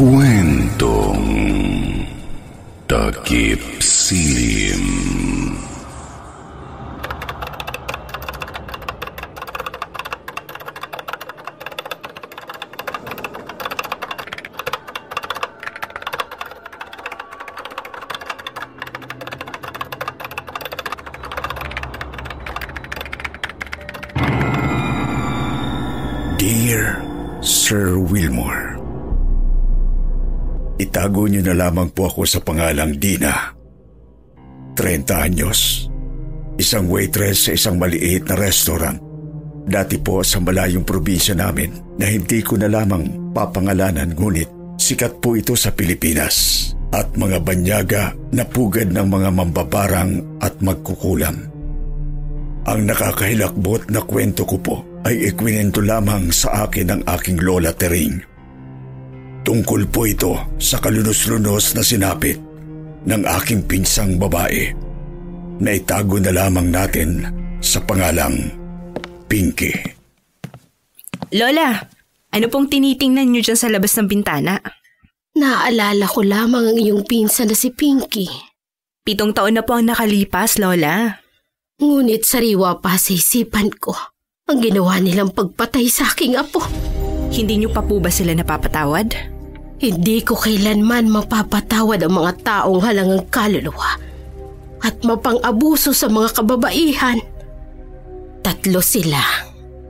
Kwentong Takip Silim Dear Sir Wilmore, Itago niyo na lamang po ako sa pangalang Dina. 30 anyos. Isang waitress sa isang maliit na restaurant. Dati po sa malayong probinsya namin na hindi ko na lamang papangalanan ngunit sikat po ito sa Pilipinas at mga banyaga na pugad ng mga mambabarang at magkukulam. Ang nakakahilakbot na kwento ko po ay ikwinento lamang sa akin ng aking lola Tering. Tungkol po ito sa kalunos-lunos na sinapit ng aking pinsang babae na itago na lamang natin sa pangalang Pinky. Lola, ano pong tinitingnan niyo dyan sa labas ng bintana? Naaalala ko lamang ang iyong pinsan na si Pinky. Pitong taon na po ang nakalipas, Lola. Ngunit sariwa pa sa isipan ko ang ginawa nilang pagpatay sa aking apo. Hindi niyo pa po ba sila napapatawad? Hindi ko kailanman mapapatawad ang mga taong halangang kaluluwa at mapang-abuso sa mga kababaihan. Tatlo sila.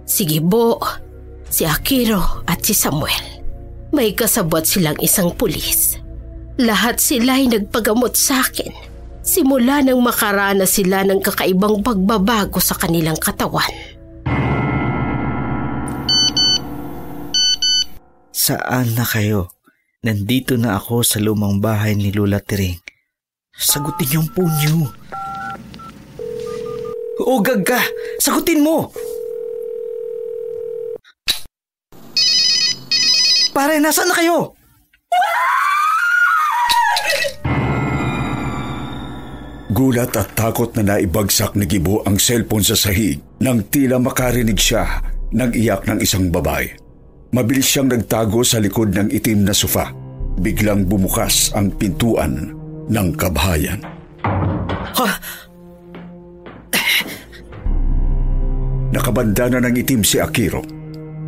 Si Gibo, si Akiro at si Samuel. May kasabot silang isang pulis. Lahat sila ay nagpagamot sa akin simula nang makaranas sila ng kakaibang pagbabago sa kanilang katawan. Saan na kayo? Nandito na ako sa lumang bahay ni Lula Tiring. Sagutin yung phone niyo. O gaga! Sagutin mo! Pare, nasaan na kayo? Gulat at takot na naibagsak ni Gibo ang cellphone sa sahig nang tila makarinig siya ng iyak ng isang babae. Mabilis siyang nagtago sa likod ng itim na sofa. Biglang bumukas ang pintuan ng kabahayan. Ha? Nakabanda na ng itim si Akiro.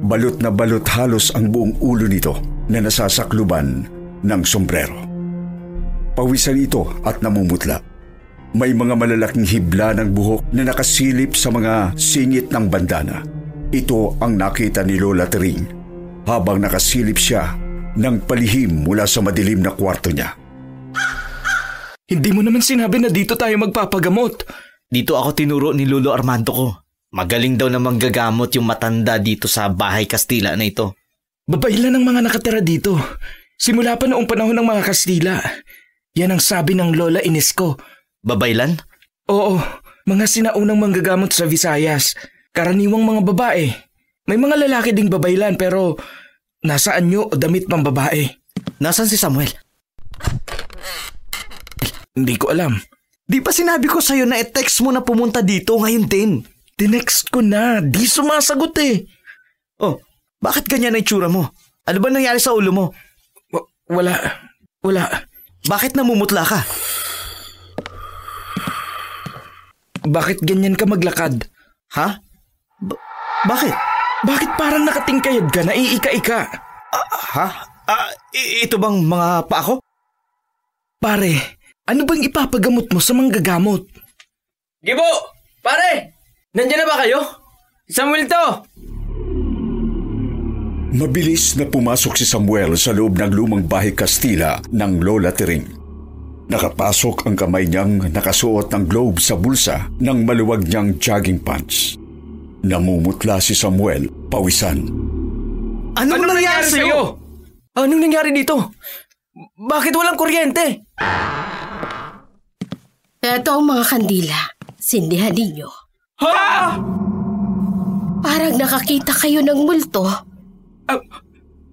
Balot na balot halos ang buong ulo nito na nasasakluban ng sombrero. Pawisan ito at namumutla. May mga malalaking hibla ng buhok na nakasilip sa mga singit ng bandana. Ito ang nakita ni Lola Tering habang nakasilip siya ng palihim mula sa madilim na kwarto niya. Hindi mo naman sinabi na dito tayo magpapagamot. Dito ako tinuro ni Lolo Armando ko. Magaling daw na manggagamot yung matanda dito sa bahay Kastila na ito. Babaylan ng mga nakatira dito. Simula pa noong panahon ng mga Kastila. Yan ang sabi ng Lola Inesco. Babaylan? Oo, mga sinaunang manggagamot sa Visayas. Karaniwang mga babae. May mga lalaki ding babaylan pero nasa anyo o damit pang babae. Nasaan si Samuel? Hindi ko alam. Di ba sinabi ko sa'yo na i-text mo na pumunta dito ngayon din? Tinext ko na, di sumasagot eh. Oh, bakit ganyan ang itsura mo? Ano ba nangyari sa ulo mo? W- wala, wala. Bakit namumutla ka? Bakit ganyan ka maglakad? Ha? Ba- bakit? Bakit parang nakatingkayad ka, naiika-ika? Ah, ha? Ah, i- ito bang mga pa ako? Pare, ano bang ipapagamot mo sa manggagamot? Gibo! Pare! Nandiyan na ba kayo? Samuel to! Mabilis na pumasok si Samuel sa loob ng lumang bahay Kastila ng Lola Tering. Nakapasok ang kamay niyang nakasuot ng globe sa bulsa ng maluwag niyang jogging pants. Namumutla si Samuel, pawisan. Anong, nangyari sa'yo? Anong nangyari dito? Bakit walang kuryente? Ito ang mga kandila. Sindihan ninyo. Ha? Parang nakakita kayo ng multo. Ah,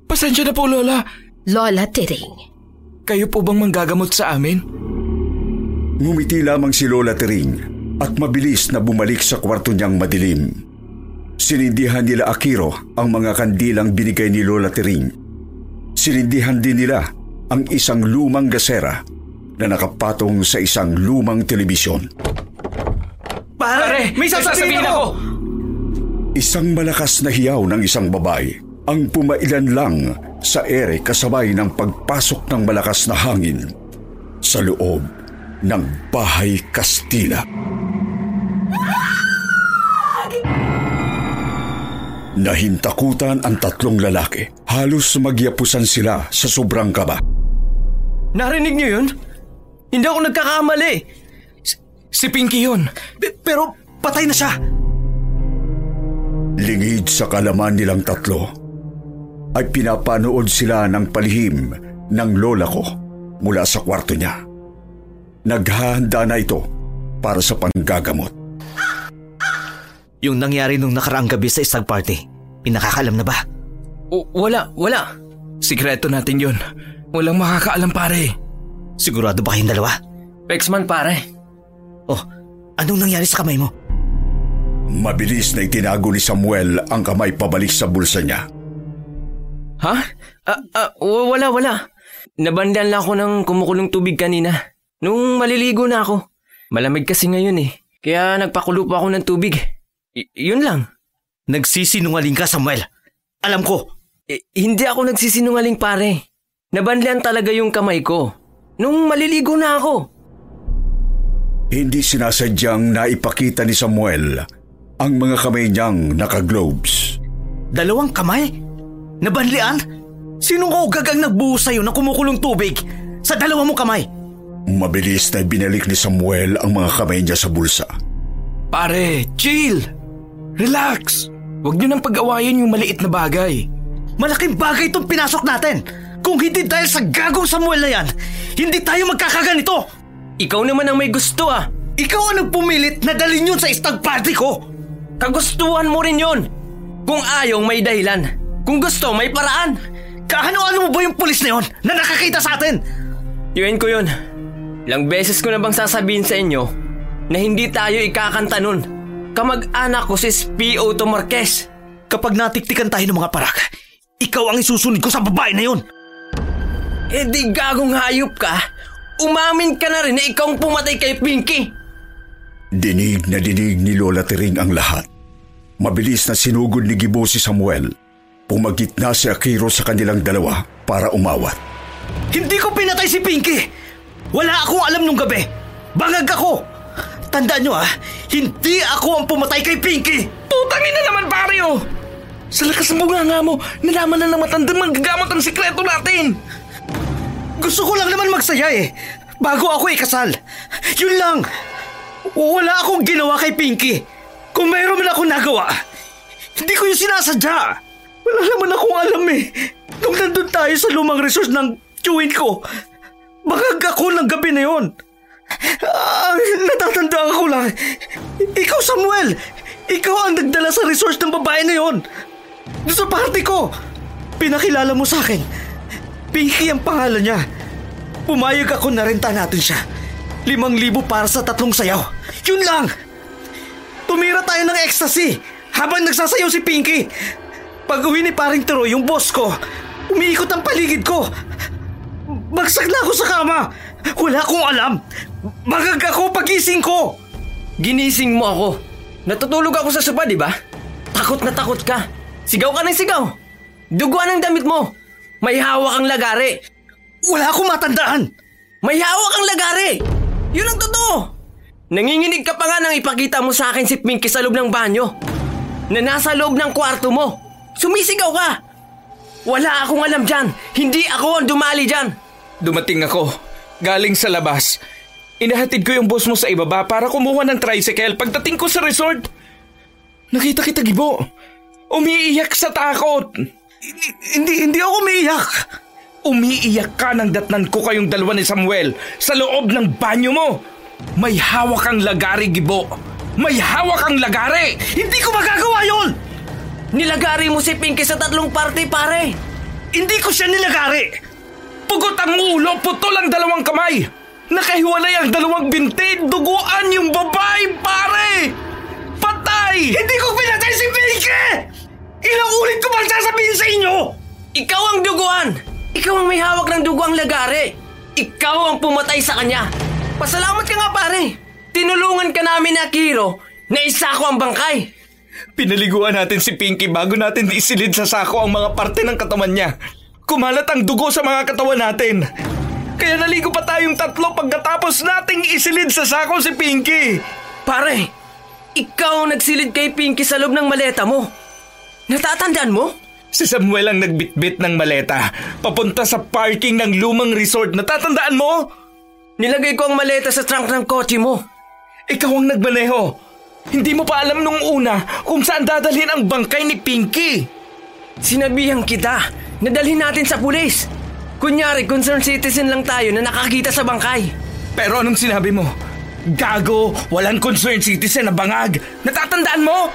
pasensya na po, Lola. Lola Tiring. Kayo po bang manggagamot sa amin? Ngumiti lamang si Lola Tering at mabilis na bumalik sa kwarto niyang madilim. Sinindihan nila Akiro ang mga kandilang binigay ni Lola Tering. Sinindihan din nila ang isang lumang gasera na nakapatong sa isang lumang telebisyon. Pare, may sasabihin ako! Isang malakas na hiyaw ng isang babae ang pumailan lang sa ere kasabay ng pagpasok ng malakas na hangin sa loob ng bahay Kastila. Nahintakutan ang tatlong lalaki. Halos magyapusan sila sa sobrang kaba. Narinig niyo yun? Hindi ako nagkakamali. Si Pinky yun. pero patay na siya. Lingid sa kalaman nilang tatlo, ay pinapanood sila ng palihim ng lola ko mula sa kwarto niya. Naghahanda na ito para sa panggagamot. Yung nangyari nung nakaraang gabi sa isang party, pinakakalam na ba? O, wala, wala. Sikreto natin yun. Walang makakaalam pare. Sigurado ba kayong dalawa? Pexman pare. Oh, anong nangyari sa kamay mo? Mabilis na itinago ni Samuel ang kamay pabalik sa bulsa niya. Ha? Ah, ah, wala, wala. Nabandan lang ako ng kumukulong tubig kanina. Nung maliligo na ako. Malamig kasi ngayon eh. Kaya nagpakulo pa ako ng tubig. Y- yun lang. Nagsisinungaling ka, Samuel. Alam ko. Eh, hindi ako nagsisinungaling pare. Nabanlan talaga yung kamay ko. Nung maliligo na ako. Hindi sinasadyang naipakita ni Samuel ang mga kamay niyang naka-globes. Dalawang kamay? Nabanlian? Sinong ugag ang nagbuhos sa'yo ng kumukulong tubig sa dalawa mong kamay? Mabilis na binalik ni Samuel ang mga kamay niya sa bulsa. Pare, chill! Relax! Huwag niyo nang pag-awayan yung maliit na bagay. Malaking bagay itong pinasok natin. Kung hindi dahil sa gagong Samuel na yan, hindi tayo magkakaganito. Ikaw naman ang may gusto ah. Ikaw ang nagpumilit na dalhin yun sa stag party ko. Kagustuhan mo rin yon. Kung ayaw, may dahilan. Kung gusto, may paraan. Kaano-ano mo ba yung pulis na yon na nakakita sa atin? Yun ko yun. Ilang beses ko na bang sasabihin sa inyo na hindi tayo ikakanta nun. Kamag-anak ko si P.O. Marquez. Kapag natiktikan tayo ng mga parak, ikaw ang isusunod ko sa babae na yon. Eh di gagong hayop ka. Umamin ka na rin na ikaw ang pumatay kay Pinky. Dinig na dinig ni Lola Tering ang lahat. Mabilis na sinugod ni Gibo si Samuel. Pumagit na si Akiro sa kanilang dalawa para umawat. Hindi ko pinatay si Pinky! Wala akong alam nung gabi! Bangag ako! Tandaan nyo ah, hindi ako ang pumatay kay Pinky! Putangin na naman pare oh! Sa lakas ng bunganga mo, nalaman na ng matandang manggagamot ang sikreto natin! Gusto ko lang naman magsaya eh, bago ako ikasal. Yun lang! Wala akong ginawa kay Pinky. Kung mayroon man akong nagawa, hindi ko yung sinasadya. Wala naman akong alam eh. Nung nandun tayo sa lumang resort ng chewin ko, bangag ako ng gabi na yon. Ah, natatandaan ko lang. Ikaw, Samuel! Ikaw ang nagdala sa resort ng babae na yon. Doon sa party ko. Pinakilala mo sa akin. Pinky ang pangalan niya. Pumayag ako na renta natin siya. Limang libo para sa tatlong sayaw. Yun lang! Tumira tayo ng ecstasy habang nagsasayaw si Pinky. Pag uwi ni paring Turo, yung boss ko, umiikot ang paligid ko. Bagsak na ako sa kama. Wala akong alam. Magag ako pagising ko. Ginising mo ako. Natutulog ako sa sopa, di ba? Takot na takot ka. Sigaw ka ng sigaw. Duguan ang damit mo. May hawak ang lagari. Wala akong matandaan. May hawak ang lagari. Yun ang totoo. Nanginginig ka pa nga nang ipakita mo sa akin si Pinky sa loob ng banyo. Na nasa loob ng kwarto mo. Sumisigaw ka. Wala akong alam dyan. Hindi ako ang dumali dyan. Dumating ako, galing sa labas. Inahatid ko yung boss mo sa ibaba para kumuha ng tricycle pagdating ko sa resort. Nakita kita, Gibo. Umiiyak sa takot. Hindi, hindi ako umiiyak. Umiiyak ka nang datnan ko kayong dalawa ni Samuel sa loob ng banyo mo. May hawak kang lagari, Gibo. May hawak kang lagari! Hindi ko magagawa yon! Nilagari mo si Pinky sa tatlong parte, pare. Hindi ko siya nilagari! Pugot ang ulo, putol ang dalawang kamay! Nakahiwalay ang dalawang binti, duguan yung babae, pare! Patay! Hindi ko pinatay si Pinky! Ilang ulit ko bang sasabihin sa inyo? Ikaw ang duguan! Ikaw ang may hawak ng dugo ang lagari! Ikaw ang pumatay sa kanya! Pasalamat ka nga pare! Tinulungan ka namin ni Akiro na isa ko ang bangkay! Pinaliguan natin si Pinky bago natin isilid sa sako ang mga parte ng katawan niya. Kumalat ang dugo sa mga katawan natin. Kaya naligo pa tayong tatlo pagkatapos nating isilid sa sako si Pinky. Pare, ikaw ang nagsilid kay Pinky sa loob ng maleta mo. Natatandaan mo? Si Samuel ang nagbitbit ng maleta papunta sa parking ng lumang resort. Natatandaan mo? Nilagay ko ang maleta sa trunk ng kotse mo. Ikaw ang nagmaneho. Hindi mo pa alam nung una kung saan dadalhin ang bangkay ni Pinky. Sinabihan kita na dalhin natin sa pulis. Kunyari, concerned citizen lang tayo na nakakita sa bangkay. Pero anong sinabi mo? Gago, walang concerned citizen na bangag. Natatandaan mo?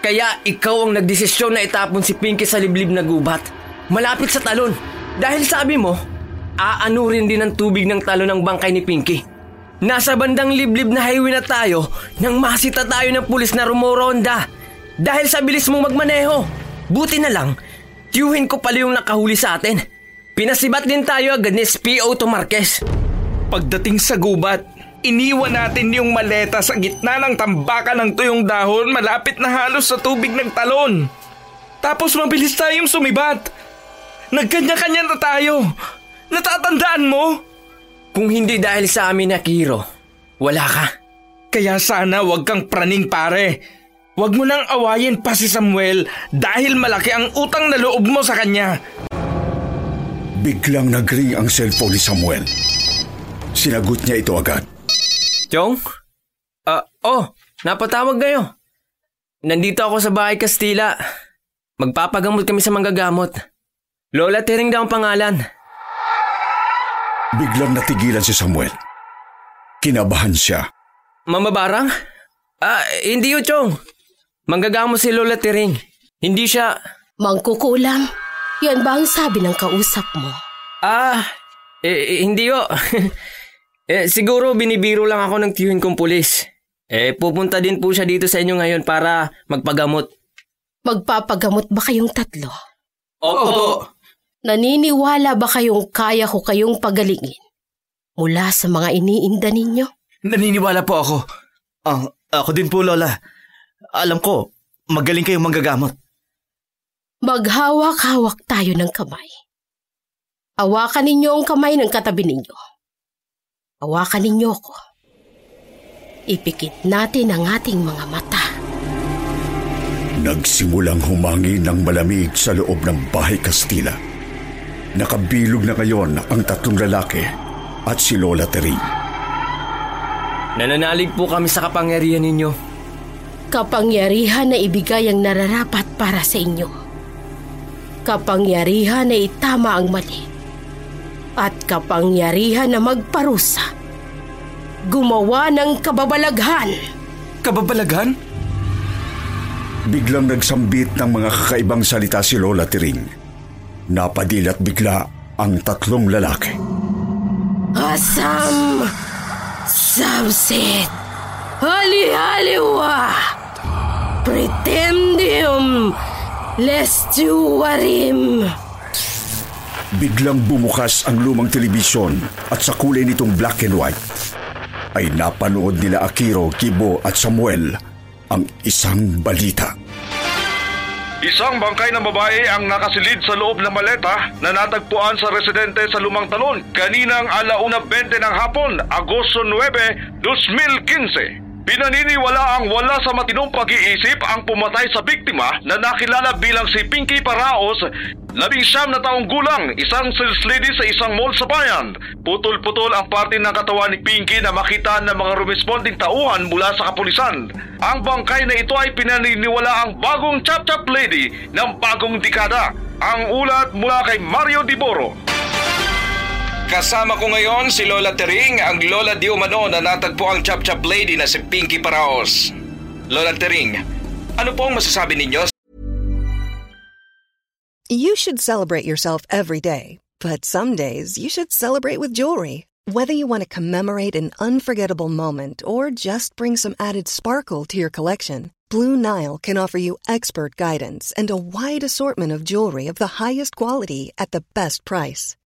Kaya ikaw ang nagdesisyon na itapon si Pinky sa liblib na gubat. Malapit sa talon. Dahil sabi mo, aanurin din ng tubig ng talon ng bangkay ni Pinky. Nasa bandang liblib na highway na tayo nang masita tayo ng pulis na rumoronda. Dahil sa bilis mong magmaneho. Buti na lang, tiyuhin ko pala yung nakahuli sa atin. Pinasibat din tayo agad ni SPO to Marquez. Pagdating sa gubat, iniwan natin yung maleta sa gitna ng tambakan ng tuyong dahon malapit na halos sa tubig ng talon. Tapos mabilis tayong sumibat. Nagkanya-kanya na tayo. Natatandaan mo? Kung hindi dahil sa amin na Kiro, wala ka. Kaya sana wag kang praning pare. Wag mo nang awayin pa si Samuel dahil malaki ang utang na loob mo sa kanya. Biglang nagring ang cellphone ni Samuel. Sinagot niya ito agad. Chong? Ah, oh, napatawag kayo. Nandito ako sa bahay Kastila. Magpapagamot kami sa manggagamot. Lola Tering daw ang pangalan. Biglang natigilan si Samuel. Kinabahan siya. Mama Barang? Ah, hindi yun, Chong. Manggagamot si Lola Tering. Hindi siya... Mangkukulam, yan ba ang sabi ng kausap mo? Ah, eh, eh, hindi yo. eh, siguro binibiro lang ako ng tiyuhin kong pulis. Eh, pupunta din po siya dito sa inyo ngayon para magpagamot. Magpapagamot ba kayong tatlo? Opo. Naniniwala ba kayong kaya ko kayong pagalingin? Mula sa mga iniinda ninyo? Naniniwala po ako. Ah, ako din po, Lola. Alam ko, magaling kayong manggagamot. Maghawak-hawak tayo ng kamay. Hawakan ninyo ang kamay ng katabi ninyo. Hawakan ninyo ko. Ipikit natin ang ating mga mata. Nagsimulang humangin ng malamig sa loob ng bahay Kastila. Nakabilog na ngayon ang tatlong lalaki at si Lola Teri. Nananalig po kami sa kapangyarihan ninyo. Kapangyarihan na ibigay ang nararapat para sa inyo. Kapangyarihan na itama ang mali. At kapangyarihan na magparusa. Gumawa ng kababalaghan. Kababalaghan? Biglang nagsambit ng mga kakaibang salita si Lola Tiring. Napadilat bigla ang tatlong lalaki. Asam! Samsit! Hali-haliwa! Pretendium! Lestuarim! Biglang bumukas ang lumang telebisyon at sa kulay nitong black and white ay napanood nila Akiro, Kibo at Samuel ang isang balita. Isang bangkay ng babae ang nakasilid sa loob ng maleta na natagpuan sa residente sa Lumang Talon kaninang alauna 20 ng hapon, Agosto 9, 2015. Pinaniniwala ang wala sa matinong pag-iisip ang pumatay sa biktima na nakilala bilang si Pinky Paraos, labing siyam na taong gulang, isang sales lady sa isang mall sa bayan. Putol-putol ang parte ng katawan ni Pinky na makita ng mga responding tauhan mula sa kapulisan. Ang bangkay na ito ay pinaniniwala ang bagong chap-chap lady ng bagong dekada. Ang ulat mula kay Mario Diboro. Kasama ko ngayon si Lola Tering, ang Lola na natagpo ang lady na si Pinky Paraos. Lola Tering, ano po ang masasabi ninyo You should celebrate yourself every day, but some days you should celebrate with jewelry. Whether you want to commemorate an unforgettable moment or just bring some added sparkle to your collection, Blue Nile can offer you expert guidance and a wide assortment of jewelry of the highest quality at the best price.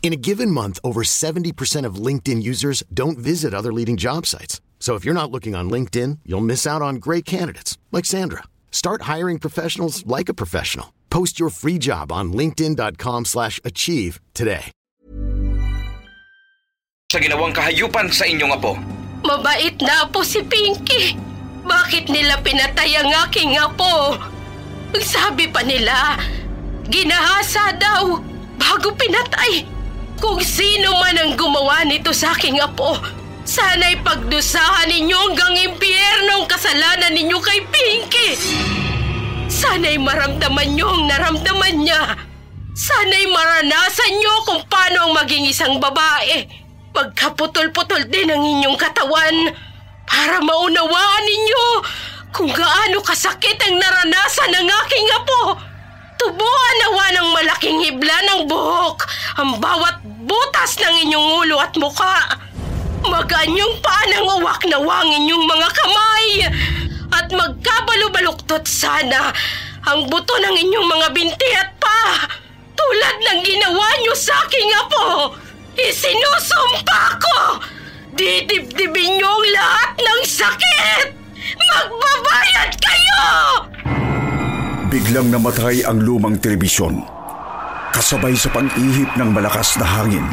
In a given month, over 70% of LinkedIn users don't visit other leading job sites. So if you're not looking on LinkedIn, you'll miss out on great candidates like Sandra. Start hiring professionals like a professional. Post your free job on linkedin.com/achieve slash achieve today. sa ginawang kahayupan sa inyong apo? Mabait na apo si Pinky. Bakit nila pinatay ang aking apo? Sabi pa nila, ginahasa daw bago pinatay. Kung sino man ang gumawa nito sa aking apo, sana'y pagdusahan ninyo hanggang impyerno ang kasalanan ninyo kay Pinky. Sana'y maramdaman niyo ang naramdaman niya. Sana'y maranasan niyo kung paano ang maging isang babae. Pagkaputol-putol din ang inyong katawan para maunawaan ninyo kung gaano kasakit ang naranasan ng aking apo. Tubuan nawa ng malaking hibla ng buhok ang bawat butas ng inyong ulo at muka. Magaan yung paanang uwak na wangin yung mga kamay at magkabalo-baluktot sana ang buto ng inyong mga binti at pa tulad ng ginawa niyo sa aking apo. Isinusumpa ko! Didibdibin niyo ang lahat ng sakit! Magbabayad kayo! Biglang namatay ang lumang telebisyon. Kasabay sa pang-ihip ng malakas na hangin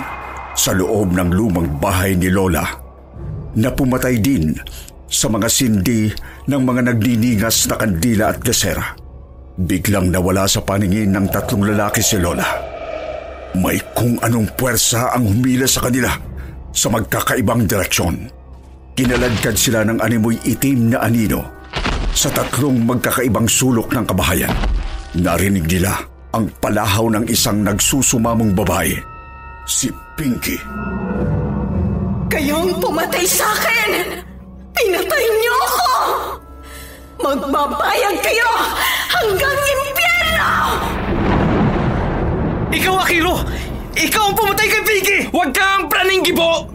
sa loob ng lumang bahay ni Lola na pumatay din sa mga sindi ng mga nagniningas na kandila at gasera. Biglang nawala sa paningin ng tatlong lalaki si Lola. May kung anong puwersa ang humila sa kanila sa magkakaibang direksyon. Kinaladkad sila ng animoy itim na anino sa tatlong magkakaibang sulok ng kabahayan. Narinig nila ang palahaw ng isang nagsusumamong babae, si Pinky. Kayong pumatay sa akin! Pinatay niyo ako! Magbabayag kayo hanggang impyerno! Ikaw, Akiro! Ikaw ang pumatay kay Pinky! Huwag kang praning gibo!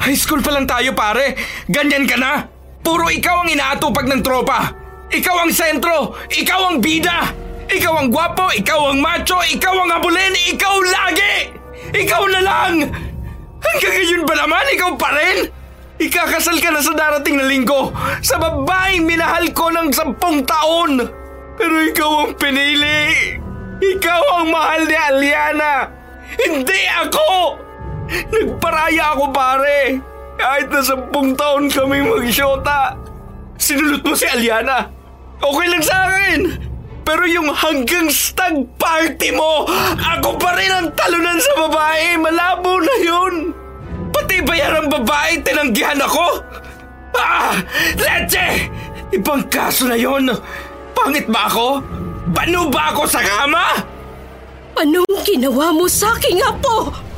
High school pa lang tayo pare, ganyan ka na. Puro ikaw ang inaatupag ng tropa. Ikaw ang sentro, ikaw ang bida. Ikaw ang gwapo, ikaw ang macho, ikaw ang abulin, ikaw lagi! Ikaw na lang! Hanggang ngayon ba naman, ikaw pa rin? Ikakasal ka na sa darating na linggo sa babaeng minahal ko ng sampung taon. Pero ikaw ang pinili. Ikaw ang mahal ni Aliana. Hindi ako! Nagparaya ako pare. Kahit na sampung taon kami magsyota. Sinulot mo si Aliana. Okay lang sa akin. Pero yung hanggang stag party mo, ako pa rin ang talunan sa babae. Malabo na yun. Pati ba yan ang babae tinanggihan ako? Ah! Leche! Ibang kaso na yon. Pangit ba ako? Bano ba ako sa kama? Anong ginawa mo sa aking apo?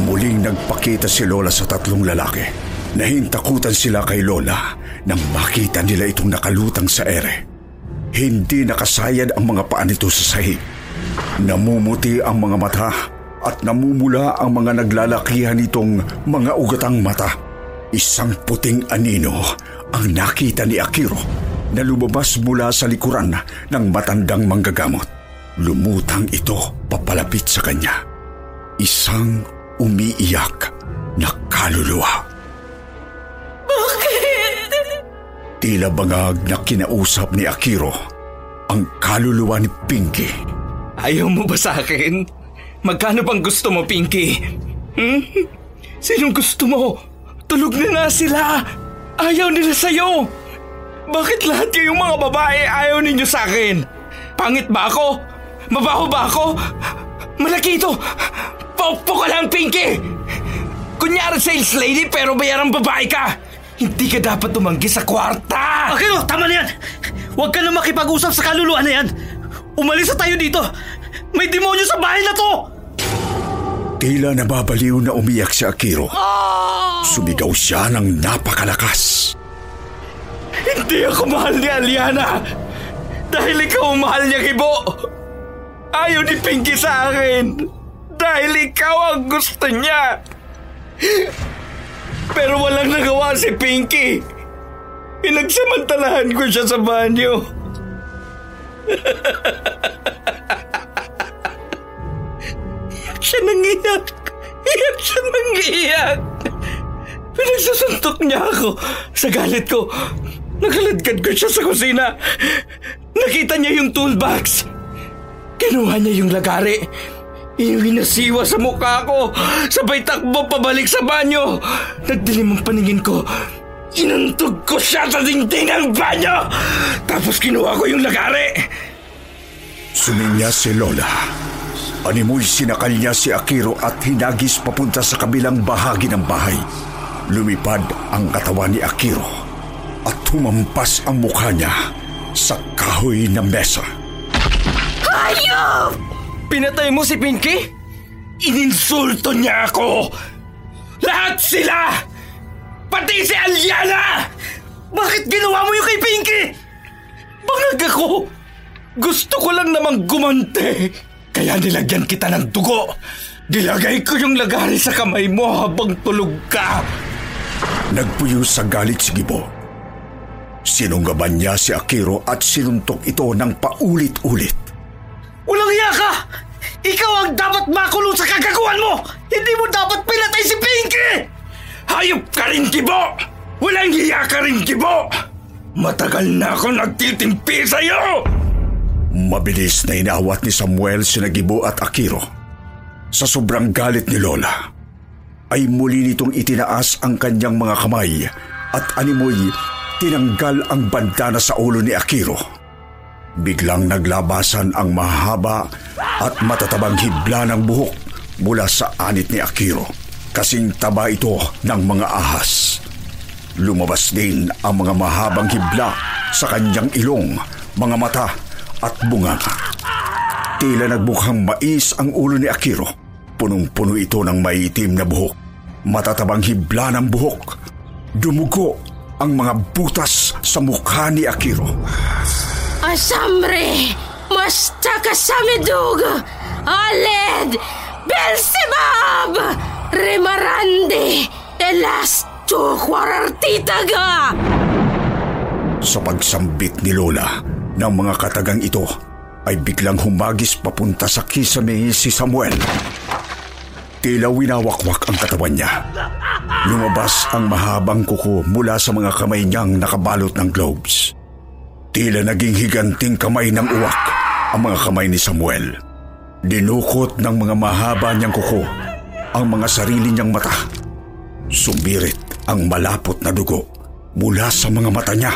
Muling nagpakita si Lola sa tatlong lalaki. Nahintakutan sila kay Lola nang makita nila itong nakalutang sa ere. Hindi nakasayad ang mga paa nito sa sahig. Namumuti ang mga mata at namumula ang mga naglalakihan nitong mga ugatang mata. Isang puting anino ang nakita ni Akiro na lumabas mula sa likuran ng matandang manggagamot. Lumutang ito papalapit sa kanya. Isang umiiyak na kaluluwa. Bakit? Tila bangag na kinausap ni Akiro ang kaluluwa ni Pinky. Ayaw mo ba sa akin? Magkano bang gusto mo, Pinky? Hmm? Sinong gusto mo? Tulog na nga sila. Ayaw nila sa'yo. Bakit lahat kayong mga babae ayaw ninyo sa akin? Pangit ba ako? Mabaho ba ako? Malaki ito! Popo ka lang, Pinky! Kunyari sales lady pero bayarang babae ka! Hindi ka dapat tumanggi sa kwarta! Akiro, tama na yan! Huwag ka na makipag-usap sa kaluluwa na yan! Umalis na tayo dito! May demonyo sa bahay na to! Tila nababaliw na umiyak si Akiro. Sumigaw siya ng napakalakas. Hindi ako mahal ni Aliana! Dahil ikaw mahal niya, Kibo! Ayaw ni Pinky sa akin! Dahil ikaw ang gusto niya! Pero walang nagawa si Pinky! Pinagsamantalahan ko siya sa banyo. Iyak siya nang iyak. Iyak siya nang iyak. Pinagsasuntok niya ako. Sa galit ko, nakaladkad ko siya sa kusina. Nakita niya yung toolbox. Kinuha niya yung lagari. Iwinasiwa sa mukha ko. Sabay takbo pabalik sa banyo. Nagdilim ang paningin ko. Inantog ko siya sa dingding ng banyo. Tapos kinuha ko yung lagari. Suminya si Lola. Animoy sinakal niya si Akiro at hinagis papunta sa kabilang bahagi ng bahay. Lumipad ang katawan ni Akiro at humampas ang mukha niya sa kahoy ng mesa. Hayop! Pinatay mo si Pinky? Ininsulto niya ako! Lahat sila! Pati si Aliana! Bakit ginawa mo yung kay Pinky? Bangag ako! Gusto ko lang namang gumante. Kaya nilagyan kita ng dugo. Dilagay ko yung lagari sa kamay mo habang tulog ka. Nagpuyo sa galit si Gibo. Sinunggaban niya si Akiro at sinuntok ito ng paulit-ulit. Walang iya ka! Ikaw ang dapat makulong sa kagaguhan mo! Hindi mo dapat pinatay si Pinky! Hayop ka rin, Kibo! Walang hiya ka rin, Kibo! Matagal na ako nagtitimpi sa'yo! Mabilis na inawat ni Samuel si Nagibo at Akiro. Sa sobrang galit ni Lola, ay muli nitong itinaas ang kanyang mga kamay at animoy tinanggal ang bandana sa ulo ni Akiro. Biglang naglabasan ang mahaba at matatabang hibla ng buhok mula sa anit ni Akiro. Kasing taba ito ng mga ahas. Lumabas din ang mga mahabang hibla sa kanyang ilong, mga mata at bunga. Tila nagbukhang mais ang ulo ni Akiro. Punong-puno ito ng maitim na buhok. Matatabang hibla ng buhok. Dumugo ang mga butas sa mukha ni Akiro. Asamre! Mastaka Samidug! Aled! Belzebub! Remarande! Elasto Kwarartitaga! Sa pagsambit ni Lola ng mga katagang ito ay biglang humagis papunta sa kisame si Samuel. Tila winawakwak ang katawan niya. Lumabas ang mahabang kuko mula sa mga kamay niyang nakabalot ng globes. Tila naging higanting kamay ng uwak ang mga kamay ni Samuel. Dinukot ng mga mahaba niyang kuko ang mga sarili niyang mata. Sumirit ang malapot na dugo mula sa mga mata niya.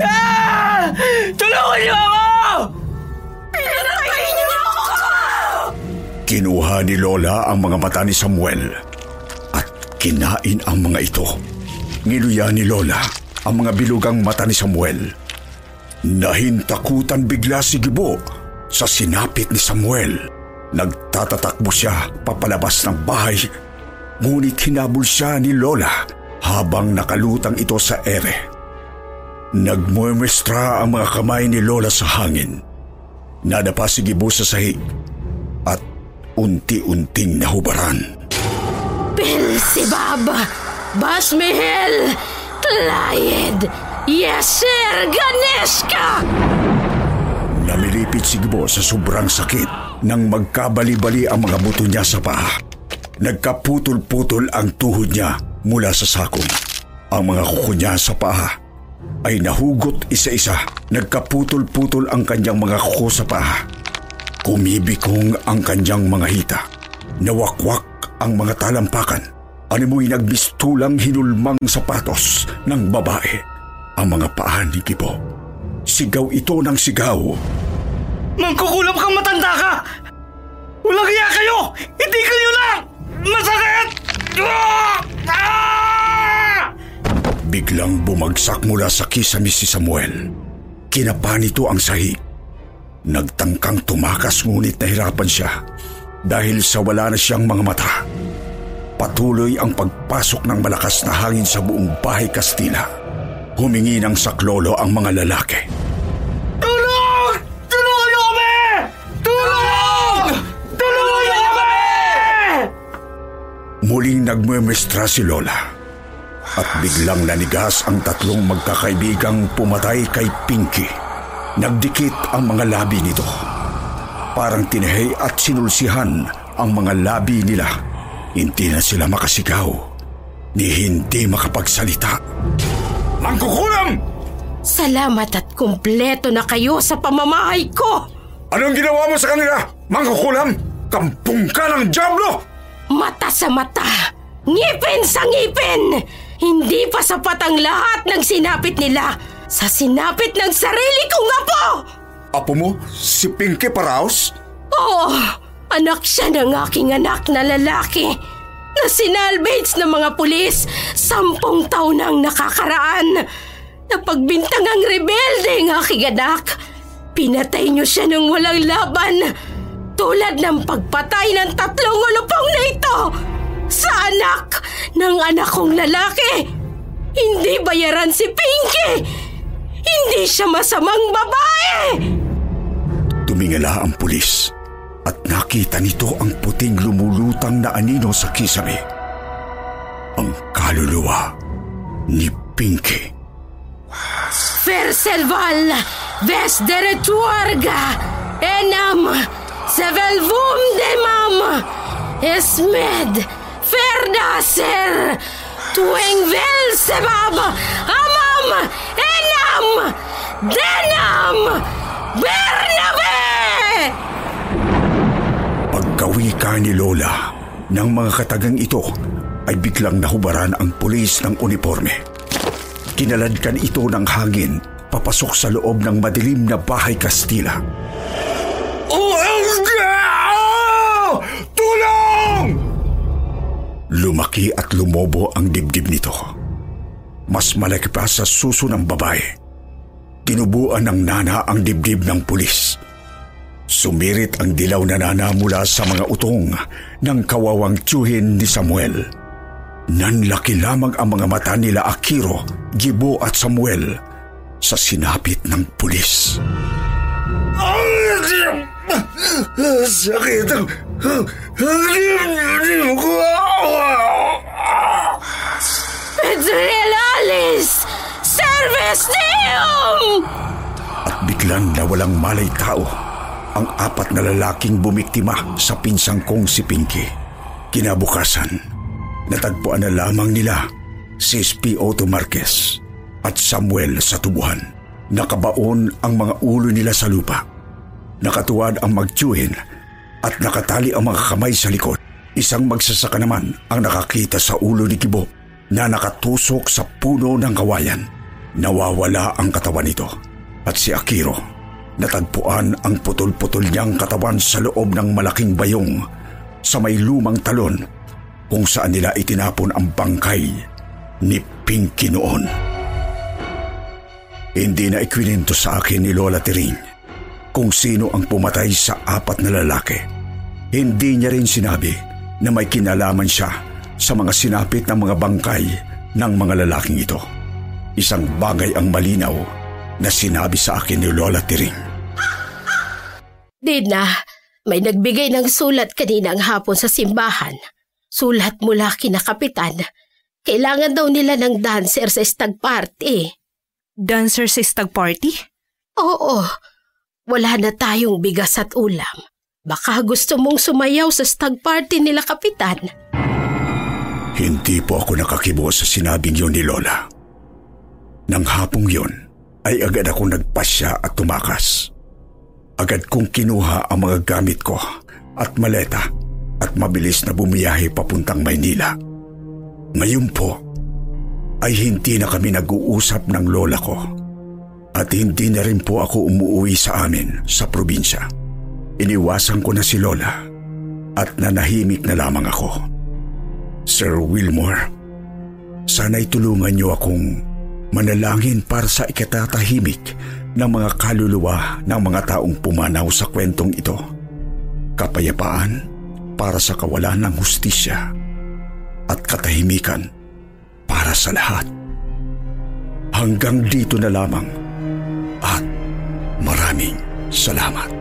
Ah! Tulungan niyo ako! Pinatay niyo ako! Kinuha ni Lola ang mga mata ni Samuel at kinain ang mga ito. Niluya ni Lola ang mga bilugang mata ni Samuel. Nahintakutan bigla si Gibo sa sinapit ni Samuel. Nagtatatakbo siya papalabas ng bahay. Ngunit hinabol siya ni Lola habang nakalutang ito sa ere. Nagmuemestra ang mga kamay ni Lola sa hangin. Nadapa si Gibo sa sahig at unti-unting nahubaran. Belzebub! Basmehel! Tlayed! Yes, sir! Namilipit si Gibo sa sobrang sakit nang magkabali-bali ang mga buto niya sa paa. Nagkaputol-putol ang tuhod niya mula sa sakong. Ang mga kuko niya sa paa ay nahugot isa-isa. Nagkaputol-putol ang kanyang mga kuko sa paa. Kumibikong ang kanyang mga hita. Nawakwak ang mga talampakan. Animoy nagbistulang hinulmang sapatos ng babae ang mga paa ni Gibo. Sigaw ito ng sigaw. Mangkukulam kang matanda ka! Walang hiya kayo! Hindi kayo lang! Masakit! Ah! Biglang bumagsak mula sa kisame si Samuel. Kinapa nito ang sahig. Nagtangkang tumakas ngunit nahirapan siya dahil sa wala na siyang mga mata. Patuloy ang pagpasok ng malakas na hangin sa buong bahay Kastila. Humingi ng saklolo ang mga lalaki. Tulong! Tulungan niyo kami! Tulong! Tulungan niyo kami! Muling nagmumestra si Lola. At biglang nanigas ang tatlong magkakaibigang pumatay kay Pinky. Nagdikit ang mga labi nito. Parang tinahay at sinulsihan ang mga labi nila. Hindi na sila makasigaw ni hindi makapagsalita. Mangkukulam! Salamat at kumpleto na kayo sa pamamahay ko! Anong ginawa mo sa kanila? Mangkukulam! Kampung ka ng Diablo! Mata sa mata! Ngipin sa ngipin! Hindi pa sapat ang lahat ng sinapit nila sa sinapit ng sarili kong apo! Apo mo, si Pinky Paraos? Oo, anak siya ng aking anak na lalaki na sinalvage ng mga pulis sampung taon nang nakakaraan. Napagbintang ang rebelde ng aking anak. Pinatay niyo siya ng walang laban. Tulad ng pagpatay ng tatlong ulupong na ito sa anak ng anak kong lalaki. Hindi bayaran si Pinky. Hindi siya masamang babae. Tumingala ang pulis at nakita nito ang puting lumulutang na anino sa kisame. Ang kaluluwa ni Pinky. Ferselval, ves derechuarga, enam, sevelvum demam, esmed, ferdaser, tuengvel sebab, amam, enam, denam, Bernabe! Pagkawika ni Lola ng mga katagang ito ay biglang nahubaran ang pulis ng uniforme. Kinaladkan ito ng hangin papasok sa loob ng madilim na bahay Kastila. Tulong! Lumaki at lumobo ang dibdib nito. Mas malaki pa sa suso ng babae. Tinubuan ng nana ang dibdib ng pulis. Sumirit ang dilaw na nana mula sa mga utong ng kawawang tiyuhin ni Samuel. Nanlaki lamang ang mga mata nila Akiro, Gibo at Samuel sa sinapit ng pulis. Sakit ang... Ko! Pedrelalis! Service Deum! At biglang nawalang malay tao ang apat na lalaking bumiktima sa pinsang kong si Pinky. Kinabukasan, natagpuan na lamang nila si SP Otto Marquez at Samuel sa tubuhan. Nakabaon ang mga ulo nila sa lupa. Nakatuwad ang magtiyuhin at nakatali ang mga kamay sa likod. Isang magsasaka naman ang nakakita sa ulo ni Kibo na nakatusok sa puno ng kawayan. Nawawala ang katawan nito at si Akiro natagpuan ang putol-putol niyang katawan sa loob ng malaking bayong sa may lumang talon kung saan nila itinapon ang bangkay ni Pinky noon. Hindi na ikwinento sa akin ni Lola Tiring kung sino ang pumatay sa apat na lalaki. Hindi niya rin sinabi na may kinalaman siya sa mga sinapit ng mga bangkay ng mga lalaking ito. Isang bagay ang malinaw na sinabi sa akin ni Lola Tiring. Dina, may nagbigay ng sulat kaninang hapon sa simbahan. Sulat mula kina kapitan. Kailangan daw nila ng dancer sa stag party. Dancer sa stag party? Oo, wala na tayong bigas at ulam. Baka gusto mong sumayaw sa stag party nila kapitan. Hindi po ako nakakibo sa sinabing yun ni Lola. Nang hapong yun, ay agad ako nagpasya at tumakas. Agad kong kinuha ang mga gamit ko at maleta at mabilis na bumiyahe papuntang Maynila. Ngayon po, ay hindi na kami nag-uusap ng lola ko at hindi na rin po ako umuwi sa amin sa probinsya. Iniwasan ko na si lola at nanahimik na lamang ako. Sir Wilmore, sana'y tulungan niyo akong manalangin para sa ikatatahimik ng mga kaluluwa ng mga taong pumanaw sa kwentong ito. Kapayapaan para sa kawalan ng hustisya at katahimikan para sa lahat. Hanggang dito na lamang at maraming salamat.